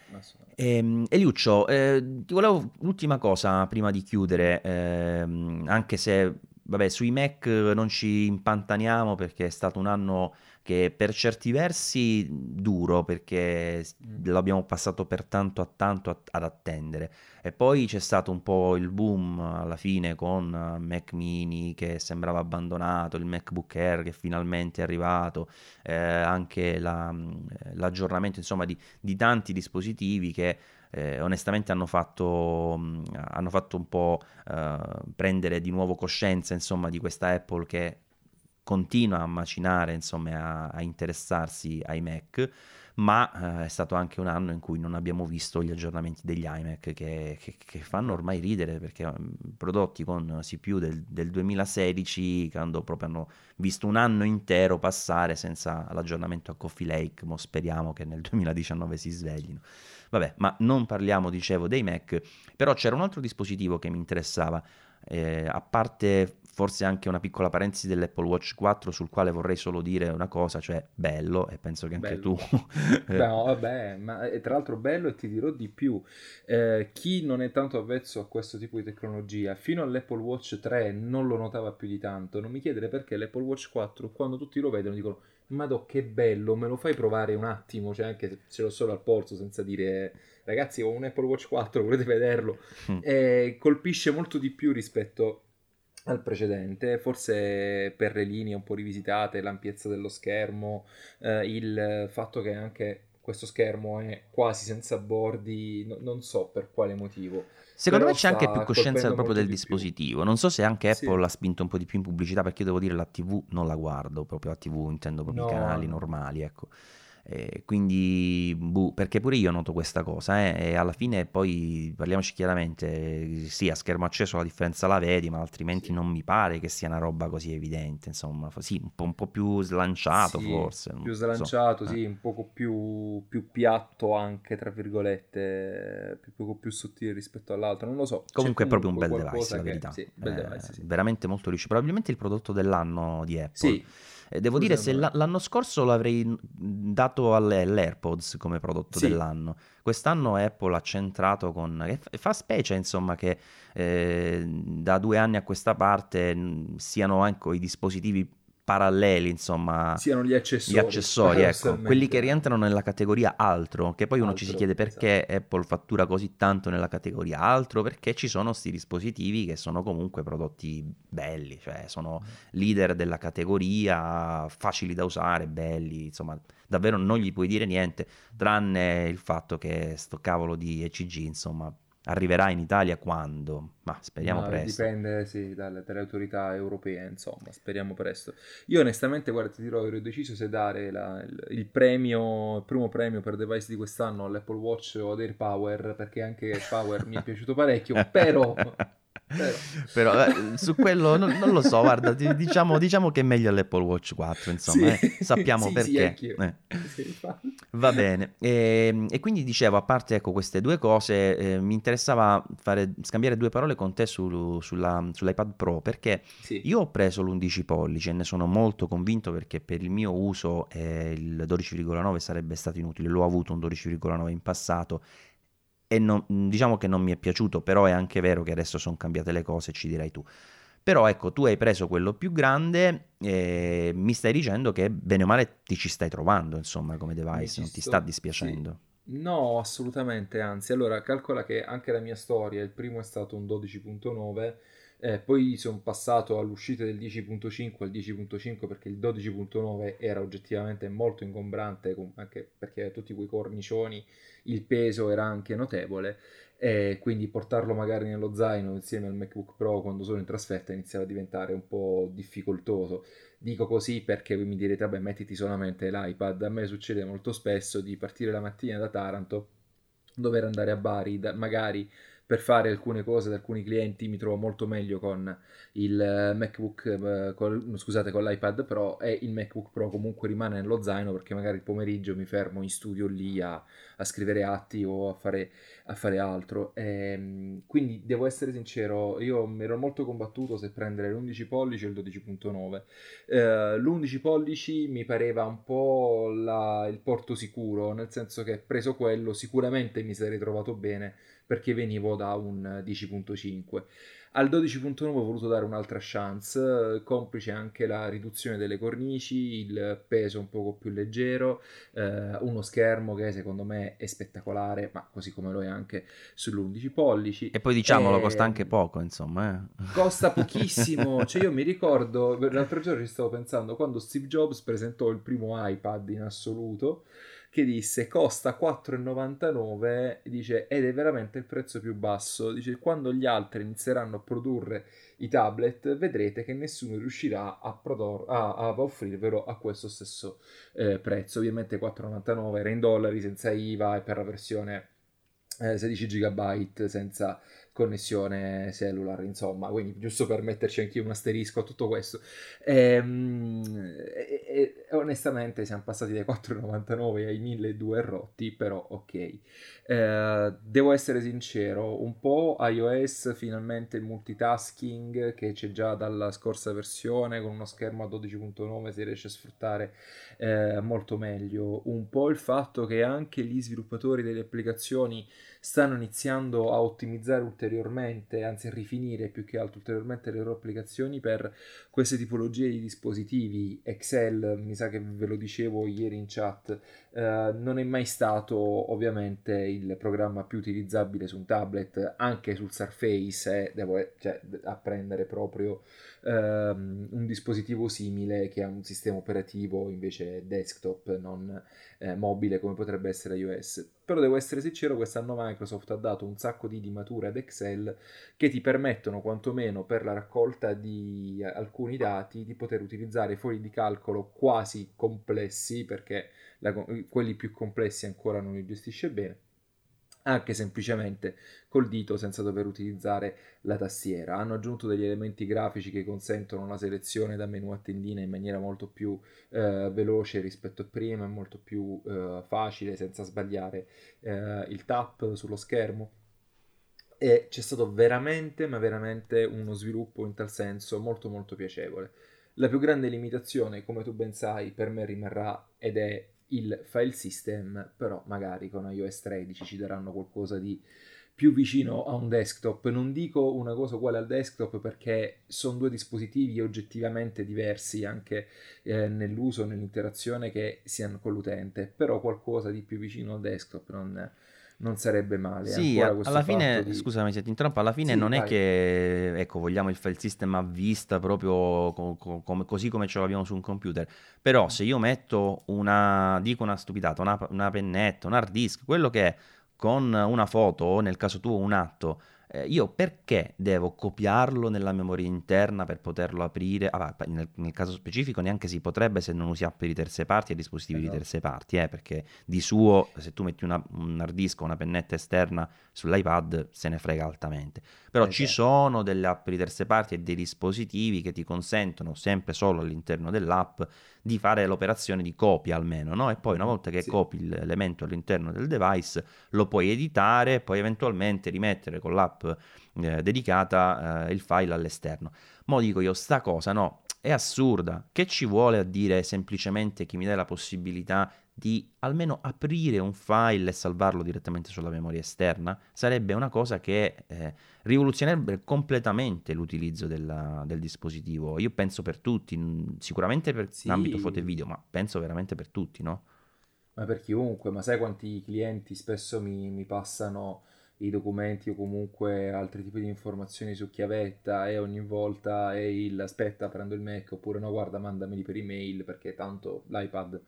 A: eh, Eliuccio, eh, ti volevo l'ultima cosa prima di chiudere, ehm, anche se vabbè, sui Mac non ci impantaniamo perché è stato un anno che per certi versi duro perché mm. l'abbiamo passato per tanto a tanto ad attendere e poi c'è stato un po' il boom alla fine con Mac mini che sembrava abbandonato, il MacBook Air che finalmente è arrivato, eh, anche la, l'aggiornamento insomma di, di tanti dispositivi che eh, onestamente hanno fatto, hanno fatto un po' eh, prendere di nuovo coscienza insomma di questa Apple che continua a macinare, insomma, a, a interessarsi ai Mac, ma eh, è stato anche un anno in cui non abbiamo visto gli aggiornamenti degli iMac che, che, che fanno ormai ridere perché mm, prodotti con CPU del, del, 2016 quando proprio hanno visto un anno intero passare senza l'aggiornamento a Coffee Lake, mo speriamo che nel 2019 si sveglino. Vabbè, ma non parliamo, dicevo, dei Mac, però c'era un altro dispositivo che mi interessava, eh, a parte forse anche una piccola parentesi dell'Apple Watch 4 sul quale vorrei solo dire una cosa, cioè bello e penso che anche bello. tu...
B: no, vabbè, ma è tra l'altro bello e ti dirò di più, eh, chi non è tanto avvezzo a questo tipo di tecnologia, fino all'Apple Watch 3 non lo notava più di tanto, non mi chiedere perché l'Apple Watch 4 quando tutti lo vedono dicono Madò che bello, me lo fai provare un attimo, cioè anche se l'ho solo al polso senza dire ragazzi ho un Apple Watch 4, volete vederlo? Mm. E colpisce molto di più rispetto al precedente, forse per le linee un po' rivisitate, l'ampiezza dello schermo, eh, il fatto che anche questo schermo è quasi senza bordi, no, non so per quale motivo.
A: Secondo me c'è anche più coscienza proprio del dispositivo. Più. Non so se anche Apple sì. l'ha spinto un po' di più in pubblicità, perché io devo dire la TV non la guardo, proprio la TV intendo proprio no. i canali normali, ecco. Eh, quindi, buh, perché pure io noto questa cosa, eh, e alla fine poi parliamoci chiaramente, sì, a schermo acceso la differenza la vedi, ma altrimenti
B: Sì.
A: non mi pare che sia una roba così evidente, insomma, sì, un po', un po' più slanciato
B: Sì,
A: forse,
B: più
A: non so.
B: slanciato,
A: eh.
B: sì, un poco più, più piatto anche, tra virgolette, più, poco più sottile rispetto all'altro, non lo so.
A: Comunque è proprio un bel device, la verità.
B: Sì, bel
A: Eh,
B: device.
A: Veramente molto riuscito. Probabilmente il prodotto dell'anno di Apple.
B: Sì,
A: Eh, devo
B: pure
A: dire, se la- l'anno scorso l'avrei dato alle- all'AirPods come prodotto
B: Sì.
A: dell'anno. Quest'anno Apple ha centrato con... fa- specie, insomma, che eh, da due anni a questa parte siano anche i dispositivi paralleli, insomma,
B: siano gli accessori.
A: gli accessori, ecco, quelli che rientrano nella categoria altro, che poi uno ci si
B: Altro,
A: chiede perché Apple fattura così tanto nella categoria altro, perché ci sono questi dispositivi che sono comunque prodotti belli, cioè sono leader della categoria, facili da usare, belli, insomma, davvero non gli puoi dire niente, tranne il fatto che sto cavolo di ECG, insomma, arriverà in Italia quando? Ma speriamo
B: Ma
A: presto.
B: Dipende, sì, dalle, dalle autorità europee, insomma, speriamo presto. Io onestamente, guarda, ti dirò, ero deciso se dare la- il, il premio, il primo premio per device di quest'anno all'Apple Watch o ad AirPower, perché anche Power mi è piaciuto parecchio, però... però-
A: eh, su quello non, non lo so, guarda, di- diciamo, diciamo che è meglio l'Apple Watch 4, insomma,
B: Sì,
A: eh, sappiamo
B: sì,
A: perché. eh.
B: Sì, infatti.
A: Va bene, e, e quindi dicevo, a parte ecco, queste due cose, eh, mi interessava fare, scambiare due parole con te su- sulla- sull'iPad Pro, perché io ho preso l'11 pollici e ne sono molto convinto perché per il mio uso eh, il 12,9 sarebbe stato inutile, l'ho avuto un 12,9 in passato e non- diciamo che non mi è piaciuto, però è anche vero che adesso sono cambiate le cose, ci dirai tu. Però ecco, tu hai preso quello più grande e mi stai dicendo che bene o male ti ci stai trovando, insomma, come device,
B: ci
A: non ti
B: sto-
A: sta dispiacendo.
B: No, assolutamente, anzi, allora calcola che anche la mia storia, il primo è stato un 12.9, eh, poi sono passato all'uscita del 10.5 al 10.5 perché il 12.9 era oggettivamente molto ingombrante, anche perché tutti quei cornicioni, il peso era anche notevole, e quindi portarlo magari nello zaino insieme al MacBook Pro quando sono in trasferta iniziava a diventare un po' difficoltoso. Dico così perché voi mi direte, vabbè, mettiti solamente l'iPad. A me succede molto spesso di partire la mattina da Taranto, dover andare a Bari, da- magari per fare alcune cose da alcuni clienti mi trovo molto meglio con il eh, MacBook, eh, col- scusate, con l'iPad Pro e il MacBook Pro comunque rimane nello zaino perché magari il pomeriggio mi fermo in studio lì a, a scrivere atti o a fare, a fare altro. Ehm, quindi devo essere sincero, io mi ero molto combattuto se prendere l'11 pollici o il 12.9. Eh, l'11 pollici mi pareva un po' la- il porto sicuro, nel senso che preso quello sicuramente mi sarei trovato bene perché venivo da un 10.5. Al 12.9 ho voluto dare un'altra chance, complice anche la riduzione delle cornici, il peso un poco più leggero, eh, uno schermo che secondo me è spettacolare, ma così come lo è anche sull'11 pollici.
A: E poi diciamolo,
B: Ehm,
A: costa anche poco, insomma. eh.
B: Costa pochissimo, cioè io mi ricordo, l'altro giorno ci stavo pensando, quando Steve Jobs presentò il primo iPad in assoluto, che disse costa 4,99, dice ed è veramente il prezzo più basso, dice quando gli altri inizieranno a produrre i tablet vedrete che nessuno riuscirà a, prodor- a, a offrirvelo a questo stesso eh, prezzo, ovviamente 4,99 era in dollari senza IVA e per la versione eh, 16 GB senza connessione cellular, insomma, quindi giusto per metterci anche un asterisco a tutto questo. Ehm, E, e- e onestamente siamo passati dai 4,99 ai 1.200 rotti, però ok. Eh, devo essere sincero, un po' iOS finalmente il multitasking che c'è già dalla scorsa versione con uno schermo a 12.9 si riesce a sfruttare eh, molto meglio. Un po' il fatto che anche gli sviluppatori delle applicazioni stanno iniziando a ottimizzare ulteriormente, anzi a rifinire più che altro ulteriormente le loro applicazioni per queste tipologie di dispositivi. Excel, mi sa che ve lo dicevo ieri in chat, eh, non è mai stato ovviamente il programma più utilizzabile su un tablet, anche sul Surface, eh, devo cioè, apprendere proprio ehm, un dispositivo simile che ha un sistema operativo invece desktop, non eh, mobile come potrebbe essere iOS. però devo essere sincero, quest'anno Microsoft ha dato un sacco di dimature ad Excel che ti permettono quantomeno per la raccolta di alcuni dati di poter utilizzare fogli di calcolo quasi complessi, perché la, quelli più complessi ancora non li gestisce bene anche semplicemente col dito senza dover utilizzare la tastiera. Hanno aggiunto degli elementi grafici che consentono la selezione da menu a tendina in maniera molto più eh, veloce rispetto a prima e molto più eh, facile senza sbagliare eh, il tap sullo schermo. E c'è stato veramente, ma veramente uno sviluppo in tal senso molto molto piacevole. La più grande limitazione, come tu ben sai, per me rimarrà ed è il file system, però magari con iOS 13 ci daranno qualcosa di più vicino a un desktop. Non dico una cosa uguale al desktop perché sono due dispositivi oggettivamente diversi anche eh, nell'uso, nell'interazione che si hanno con l'utente, però qualcosa di più vicino al desktop non, non sarebbe male.
A: Sì, alla fine, di... scusami se ti interrompo, alla fine sì, non vai. è che, ecco, vogliamo il file system a vista proprio co- co- così come ce l'abbiamo su un computer, però se io metto una, dico una stupidata, una, una pennetta, un hard disk, quello che è con una foto o nel caso tuo un atto, eh, io perché devo copiarlo nella memoria interna per poterlo aprire? Ah, nel, nel, caso specifico neanche si potrebbe se non usi app di terze parti e dispositivi esatto. di terze parti, eh, perché di suo se tu metti una, un hard disk o una pennetta esterna sull'iPad se ne frega altamente. Però esatto. ci sono delle app di terze parti e dei dispositivi che ti consentono sempre solo all'interno dell'app di fare l'operazione di copia almeno, no? E poi una volta che sì. copi l'elemento all'interno del device lo puoi editare e poi eventualmente rimettere con l'app eh, dedicata eh, il file all'esterno. Mo dico io, sta cosa no, è assurda. Che ci vuole a dire semplicemente che mi dai la possibilità di almeno aprire un file e salvarlo direttamente sulla memoria esterna? Sarebbe una cosa che eh, rivoluzionerebbe completamente l'utilizzo della, del dispositivo. Io penso per tutti, sicuramente per sì. l'ambito foto e video, ma penso veramente per tutti, no?
B: Ma per chiunque, ma sai quanti clienti spesso mi, mi passano i documenti o comunque altri tipi di informazioni su chiavetta e ogni volta è il aspetta prendo il Mac oppure no guarda mandameli per email perché tanto l'iPad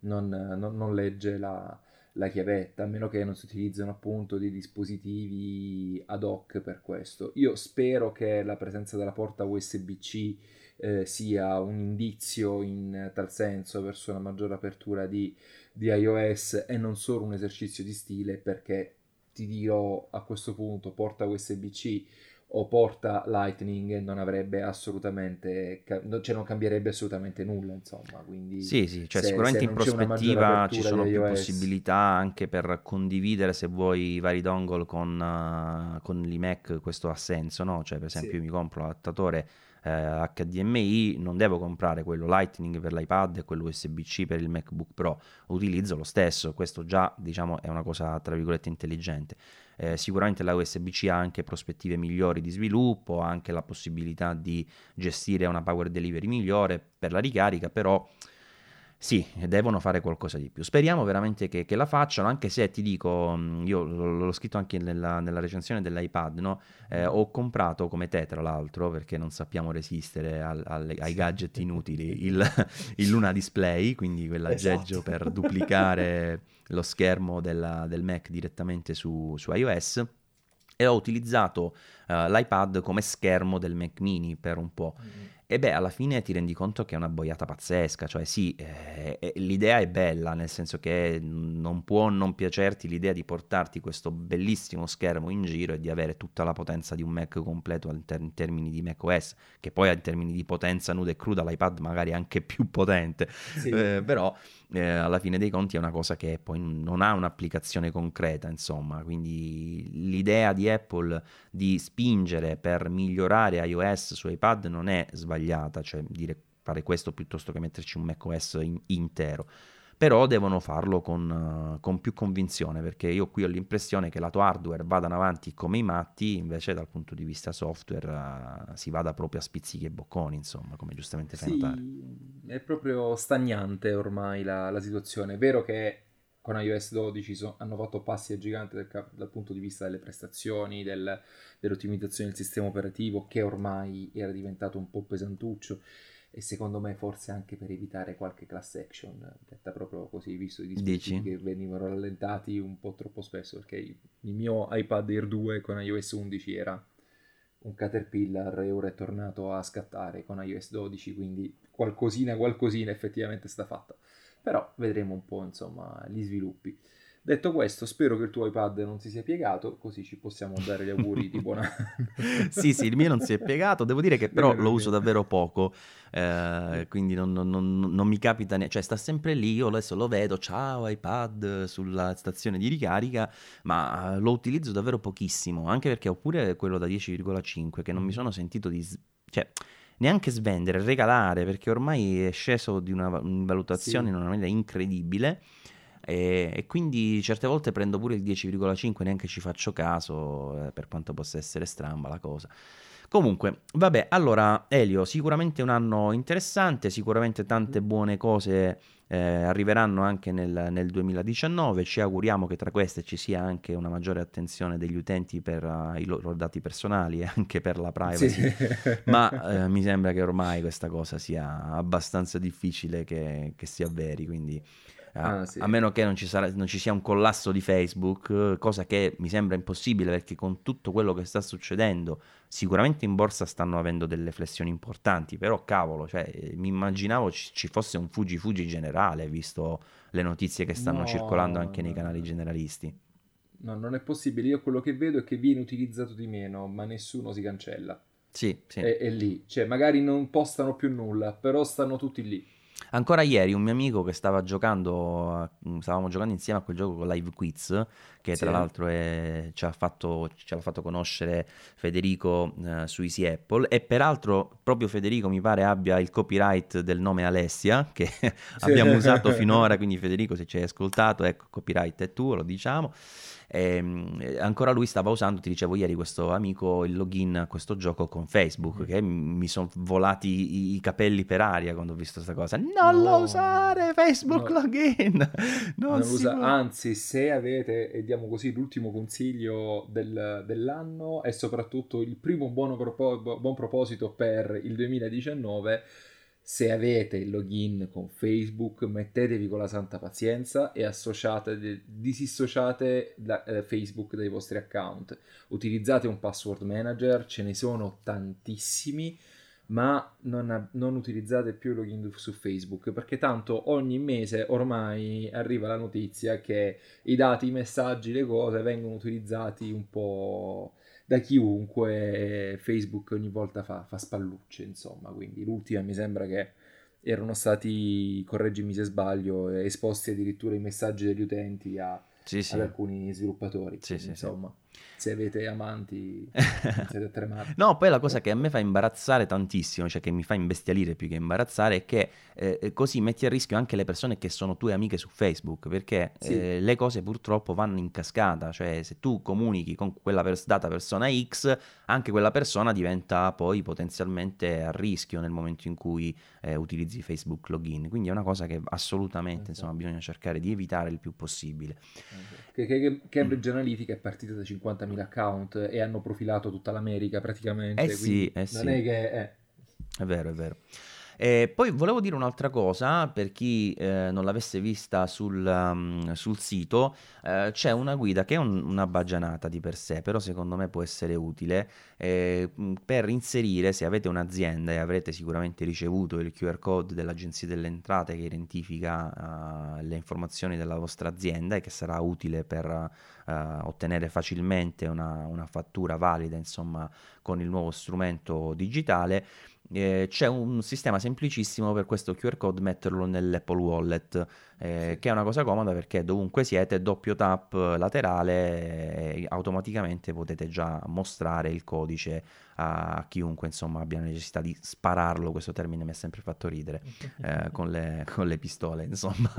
B: non, non, non legge la, la, chiavetta a meno che non si utilizzino appunto dei dispositivi ad hoc per questo. Io spero che la presenza della porta USB-C eh, sia un indizio in tal senso verso una maggiore apertura di, di iOS e non solo un esercizio di stile perché ti dirò a questo punto porta USB-C o porta Lightning non avrebbe assolutamente cioè non cambierebbe assolutamente nulla insomma quindi
A: sì sì cioè se, sicuramente se in prospettiva ci sono più possibilità anche per condividere se vuoi i vari dongle con, uh, con l'iMac questo ha senso no cioè per esempio sì. io mi compro l'adattatore eh, HDMI, non devo comprare quello Lightning per l'iPad e quello USB-C per il MacBook Pro, utilizzo lo stesso, questo già diciamo è una cosa tra virgolette intelligente. Eh, sicuramente la USB-C ha anche prospettive migliori di sviluppo, ha anche la possibilità di gestire una power delivery migliore per la ricarica, però sì, devono fare qualcosa di più. Speriamo veramente che, che la facciano, anche se ti dico, mm, io l'ho scritto anche nella, nella recensione dell'iPad, no? eh, ho comprato come te tra l'altro, perché non sappiamo resistere al, al, ai gadget inutili, il, il, Luna Display, quindi quell'aggeggio esatto. per duplicare lo schermo della, del Mac direttamente su, su iOS e ho utilizzato uh, l'iPad come schermo del Mac mini per un po'. Mm-hmm. E beh, alla fine ti rendi conto che è una boiata pazzesca, cioè sì, eh, eh, l'idea è bella, nel senso che non può non piacerti l'idea di portarti questo bellissimo schermo in giro e di avere tutta la potenza di un Mac completo in termini di macOS, che poi in termini di potenza nuda e cruda l'iPad magari è anche più potente, sì. eh, però eh, alla fine dei conti è una cosa che poi non ha un'applicazione concreta, insomma, quindi l'idea di Apple di spingere per migliorare iOS su iPad non è sbagliata cioè dire fare questo piuttosto che metterci un macOS in, intero. Però devono farlo con, uh, con, più convinzione, perché io qui ho l'impressione che lato hardware vadano avanti come i matti, invece dal punto di vista software uh, si vada proprio a spizzichi e bocconi, insomma, come giustamente fai
B: sì,
A: notare.
B: È proprio stagnante ormai la, la situazione. È vero che con iOS 12 so, hanno fatto passi a gigante dal, dal, punto di vista delle prestazioni, del, dell'ottimizzazione del sistema operativo che ormai era diventato un po' pesantuccio e secondo me forse anche per evitare qualche class action, detta proprio così, visto i dispositivi Dici? che venivano rallentati un po' troppo spesso, perché il mio iPad Air 2 con iOS 11 era un caterpillar e ora è tornato a scattare con iOS 12, quindi qualcosina, qualcosina effettivamente sta fatta. Però vedremo un po' insomma gli sviluppi. Detto questo, spero che il tuo iPad non si sia piegato, così ci possiamo dare gli auguri di buon anno.
A: sì, sì, il mio non si è piegato, devo dire che però lo uso davvero poco, eh, quindi non, non, non, non, mi capita neanche, cioè sta sempre lì, io adesso lo vedo, ciao iPad sulla stazione di ricarica, ma lo utilizzo davvero pochissimo, anche perché ho pure quello da 10,5 che non mi sono sentito di... Cioè, neanche svendere, regalare, perché ormai è sceso di una valutazione sì. in una maniera incredibile. E, e, quindi certe volte prendo pure il 10,5, neanche ci faccio caso, eh, per quanto possa essere stramba la cosa. Comunque, vabbè, allora Elio, sicuramente un anno interessante, sicuramente tante mm. buone cose eh, arriveranno anche nel, nel, 2019, ci auguriamo che tra queste ci sia anche una maggiore attenzione degli utenti per uh, i loro dati personali e anche per la privacy, sì. ma eh, mi sembra che ormai questa cosa sia abbastanza difficile che, che si avveri, quindi ah, sì. a meno che non ci, sarà, non ci, sia un collasso di Facebook, cosa che mi sembra impossibile perché con tutto quello che sta succedendo, sicuramente in borsa stanno avendo delle flessioni importanti, però cavolo, cioè, mi immaginavo ci, ci fosse un fuggi fuggi generale, visto le notizie che stanno no, circolando anche nei canali generalisti.
B: No, non è possibile. Io quello che vedo è che viene utilizzato di meno, ma nessuno si cancella.
A: Sì, sì.
B: È, è lì. Cioè, magari non postano più nulla, però stanno tutti lì.
A: Ancora ieri un mio amico che stava giocando, mm, stavamo giocando insieme a quel gioco con Live Quiz, che tra l'altro è, ci, ha fatto, ci, ha fatto, conoscere Federico eh, su Easy Apple e peraltro proprio Federico mi pare abbia il copyright del nome Alessia che sì. abbiamo usato finora, quindi Federico se ci hai ascoltato, ecco, copyright è tuo, lo diciamo. E, ehm, ancora lui stava usando, ti dicevo ieri, questo amico il login a questo gioco con Facebook, mm. che mi sono volati i, i, capelli per aria quando ho visto questa cosa. Non no. lo usare, Facebook no. login! Non, non usa,
B: anzi, se avete, e diamo così l'ultimo consiglio del, dell'anno, e soprattutto il primo buono propo, buon proposito per il 2019 se avete il login con Facebook, mettetevi con la santa pazienza e associate, dissociate da, eh, Facebook dai vostri account. Utilizzate un password manager, ce ne sono tantissimi, ma non, non, utilizzate più il login su Facebook perché tanto ogni mese ormai arriva la notizia che i dati, i messaggi, le cose vengono utilizzati un po' da chiunque Facebook ogni volta fa, fa spallucce, insomma, quindi l'ultima mi sembra che erano stati, correggimi se sbaglio, esposti addirittura i messaggi degli utenti a, sì, sì. ad alcuni sviluppatori, sì, insomma se avete amanti siete tremati.
A: no, poi la cosa che a me fa imbarazzare tantissimo, cioè che mi fa imbestialire più che imbarazzare, è che eh, così metti a rischio anche le persone che sono tue amiche su Facebook, perché sì. eh, le cose purtroppo vanno in cascata, cioè se tu comunichi con quella pers- data persona X, anche quella persona diventa poi potenzialmente a rischio nel momento in cui eh, utilizzi Facebook login, quindi è una cosa che assolutamente esatto. insomma, bisogna cercare di evitare il più possibile.
B: Che, Cambridge Analytica è partita da 50 50.000 account e hanno profilato tutta l'America praticamente.
A: Eh sì, eh
B: non
A: sì.
B: è che... È...
A: è vero, è vero. E poi volevo dire un'altra cosa, per chi eh, non l'avesse vista sul, um, sul sito, eh, c'è una guida che è un, una baggianata di per sé, però secondo me può essere utile eh, per inserire, se avete un'azienda e avrete sicuramente ricevuto il QR code dell'Agenzia delle Entrate che identifica uh, le informazioni della vostra azienda e che sarà utile per uh, ottenere facilmente una, una fattura valida, insomma, con il nuovo strumento digitale eh, c'è un sistema semplicissimo per questo QR code metterlo nell'Apple Wallet, eh, che è una cosa comoda perché dovunque siete, doppio tap laterale, e automaticamente potete già mostrare il codice a chiunque insomma, abbia necessità di spararlo, questo termine mi ha sempre fatto ridere, eh, con, le, con, le, pistole insomma.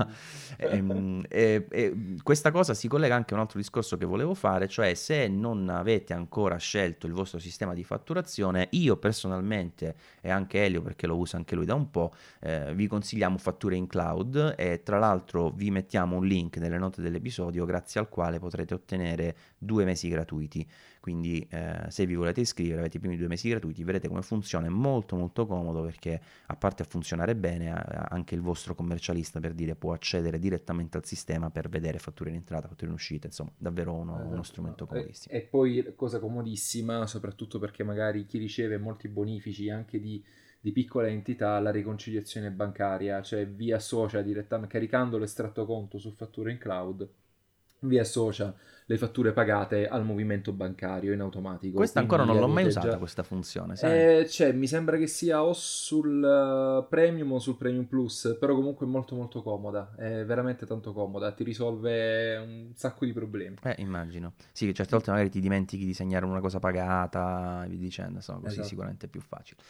A: e, ehm, e, e, questa cosa si collega anche a un altro discorso che volevo fare, cioè se non avete ancora scelto il vostro sistema di fatturazione, io personalmente e anche Elio perché lo usa anche lui da un po', eh, vi consigliamo fatture in cloud e tra l'altro l'altro vi mettiamo un link nelle note dell'episodio grazie al quale potrete ottenere due mesi gratuiti. Quindi eh, se vi volete iscrivere avete i primi due mesi gratuiti, vedrete come funziona, è molto molto comodo perché a parte funzionare bene, anche il vostro commercialista per dire può accedere direttamente al sistema per vedere fatture in entrata, fatture in uscita, insomma davvero uno, uno esatto. strumento comodissimo.
B: E, e poi cosa comodissima, soprattutto perché magari chi riceve molti bonifici anche di di piccole entità la riconciliazione bancaria, cioè vi associa direttamente, caricando l'estratto conto su fatture in cloud, vi associa le fatture pagate al movimento bancario in automatico.
A: Questa ancora non l'ho mai usata, già... questa funzione.
B: Eh, cioè, mi sembra che sia o sul uh, Premium o sul Premium Plus, però comunque è molto molto comoda, è veramente tanto comoda, ti risolve un sacco di problemi.
A: Eh, immagino. Sì, che certe volte magari ti dimentichi di segnare una cosa pagata e via dicendo, insomma, così esatto. sicuramente è più facile.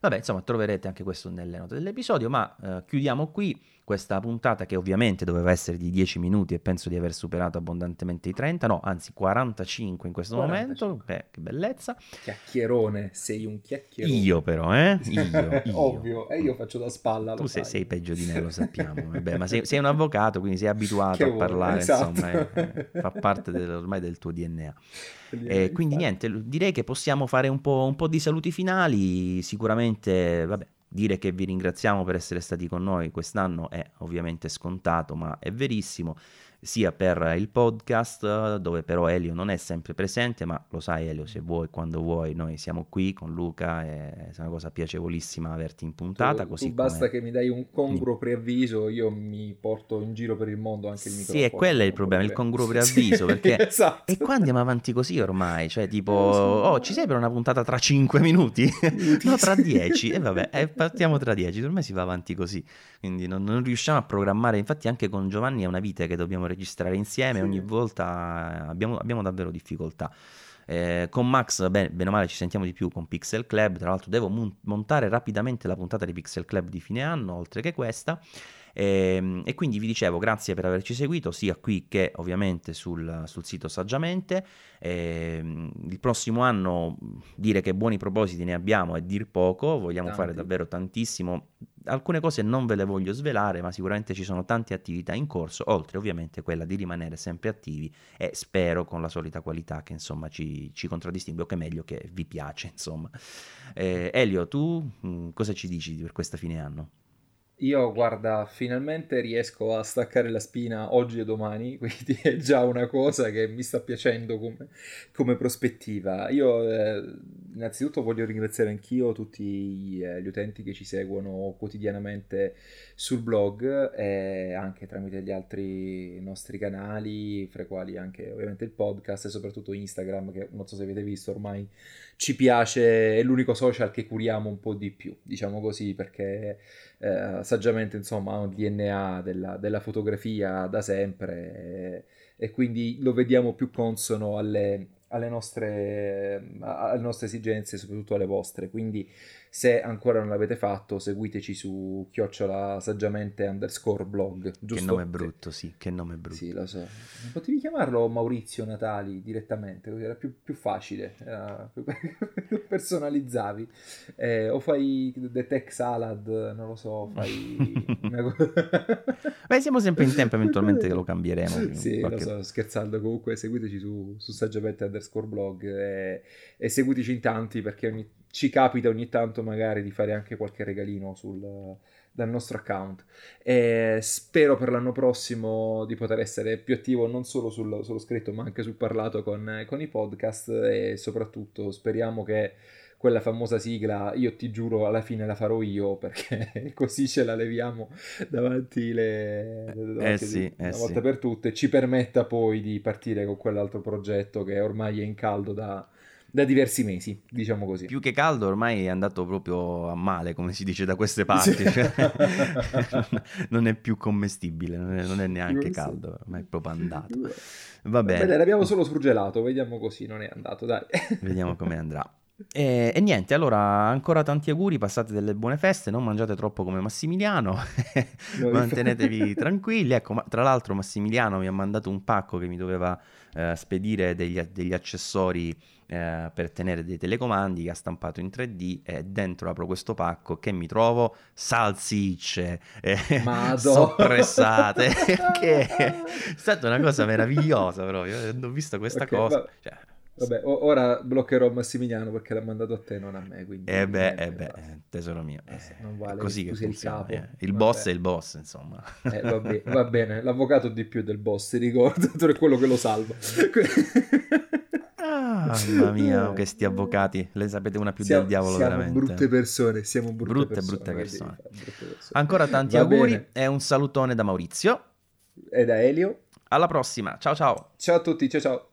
A: Vabbè, insomma, troverete anche questo nelle note dell'episodio, ma eh, chiudiamo qui questa puntata che ovviamente doveva essere di 10 minuti e penso di aver superato abbondantemente i 30, no, anzi 45 in questo 45. momento, Beh, che bellezza.
B: Chiacchierone, sei un chiacchierone.
A: Io però, eh? Io, io.
B: Ovvio, e io faccio da spalla.
A: Tu sei, sei, peggio di me, lo sappiamo. Vabbè, ma sei, sei, un avvocato, quindi sei abituato che a parlare, esatto. insomma, eh, fa parte del, ormai del tuo DNA. Eh, quindi niente, direi che possiamo fare un po', un po', di saluti finali, sicuramente, vabbè, dire che vi ringraziamo per essere stati con noi quest'anno è ovviamente scontato, ma è verissimo sia per il podcast, dove però Elio non è sempre presente, ma lo sai Elio, se vuoi, quando vuoi, noi siamo qui con Luca, è una cosa piacevolissima averti in puntata.
B: Tu,
A: così
B: tu basta che mi dai un congruo preavviso, io mi porto in giro per il mondo anche il microfono.
A: Sì, e quello è il problema, il congruo preavviso, perché... esatto. E qua andiamo avanti così ormai, cioè tipo, oh, ci sei per una puntata tra 5 minuti? no, tra 10, e vabbè, eh, partiamo tra 10, ormai si va avanti così, quindi non, non riusciamo a programmare, infatti anche con Giovanni è una vita che dobbiamo registrare insieme, sì. ogni volta abbiamo, abbiamo davvero difficoltà. Eh, con Max, bene, bene, o male, ci sentiamo di più con Pixel Club. Tra l'altro, devo mon- montare rapidamente la puntata di Pixel Club di fine anno, oltre che questa. E, ehm, e quindi vi dicevo, grazie per averci seguito, sia qui che ovviamente sul, sul sito Saggiamente. E, ehm, il prossimo anno dire che buoni propositi ne abbiamo è dir poco, vogliamo Tanti. fare davvero tantissimo. Alcune cose non ve le voglio svelare, ma sicuramente ci sono tante attività in corso, oltre ovviamente quella di rimanere sempre attivi e spero con la solita qualità che insomma ci, ci contraddistingue o che meglio che vi piace insomma. Eh, Elio, tu mh, mm, cosa ci dici per questa fine anno?
B: Io, guarda, finalmente riesco a staccare la spina oggi e domani, quindi è già una cosa che mi sta piacendo come, come prospettiva. Io, eh, innanzitutto, voglio ringraziare anch'io tutti eh, gli utenti che ci seguono quotidianamente sul blog e anche tramite gli altri nostri canali, fra i quali anche ovviamente il podcast e soprattutto Instagram, che non so se avete visto ormai ci piace, è l'unico social che curiamo un po' di più, diciamo così, perché eh, saggiamente insomma ha un DNA della, della fotografia da sempre e, e, quindi lo vediamo più consono alle, alle, nostre, alle nostre esigenze, soprattutto alle vostre. Quindi se ancora non l'avete fatto, seguiteci su chiocciola saggiamente underscore blog.
A: Giusto? Che nome brutto, sì, che nome brutto.
B: Sì, lo so. Potevi chiamarlo Maurizio Natali direttamente, così era più, più facile, era più, personalizzavi. Eh, o fai The Tech Salad, non lo so, fai...
A: Beh, siamo sempre in tempo, eventualmente lo cambieremo.
B: Sì, qualche... lo so, scherzando. Comunque seguiteci su, su saggiamente underscore blog e, e seguiteci in tanti perché ogni ci capita ogni tanto magari di fare anche qualche regalino sul, dal nostro account. E spero per l'anno prossimo di poter essere più attivo non solo sul, sullo scritto ma anche sul parlato con, con, i podcast e soprattutto speriamo che quella famosa sigla, io ti giuro, alla fine la farò io perché così ce la leviamo davanti, le, davanti
A: eh sì,
B: una
A: eh
B: volta
A: sì.
B: per tutte, ci permetta poi di partire con quell'altro progetto che ormai è in caldo da da diversi mesi, diciamo così.
A: Più che caldo ormai è andato proprio a male, come si dice da queste parti. Cioè, non è più commestibile, non è, non è neanche caldo, ma è proprio andato. Va bene.
B: Bene, l'abbiamo solo surgelato, vediamo così, non è andato, dai.
A: Vediamo come andrà. E, e, niente, allora ancora tanti auguri, passate delle buone feste, non mangiate troppo come Massimiliano, mantenetevi tranquilli. Ecco, ma, tra l'altro Massimiliano mi ha mandato un pacco che mi doveva eh, spedire degli, degli accessori eh, per tenere dei telecomandi che ha stampato in 3D e dentro apro questo pacco che mi trovo salsicce eh, soppressate che è stata una cosa meravigliosa proprio. Ho visto questa okay, cosa cioè,
B: Vabbè, ora bloccherò Massimiliano perché l'ha mandato a te, non a me. Quindi
A: eh beh, eh beh tesoro mio. Eh, non vale, così che funziona. Il, eh. il boss è il boss, insomma.
B: Eh, va, bene, va, bene, l'avvocato di più del boss, ti ricordo, è quello che lo salva.
A: Ah, mamma mia, questi avvocati, le sapete una più siamo, del diavolo
B: siamo
A: veramente.
B: brutte persone, siamo brutte, brutte, persone,
A: brutte persone. brutte persone. Ancora tanti Va auguri bene. e un salutone da Maurizio.
B: E da Elio.
A: Alla prossima, ciao ciao.
B: Ciao a tutti, ciao ciao.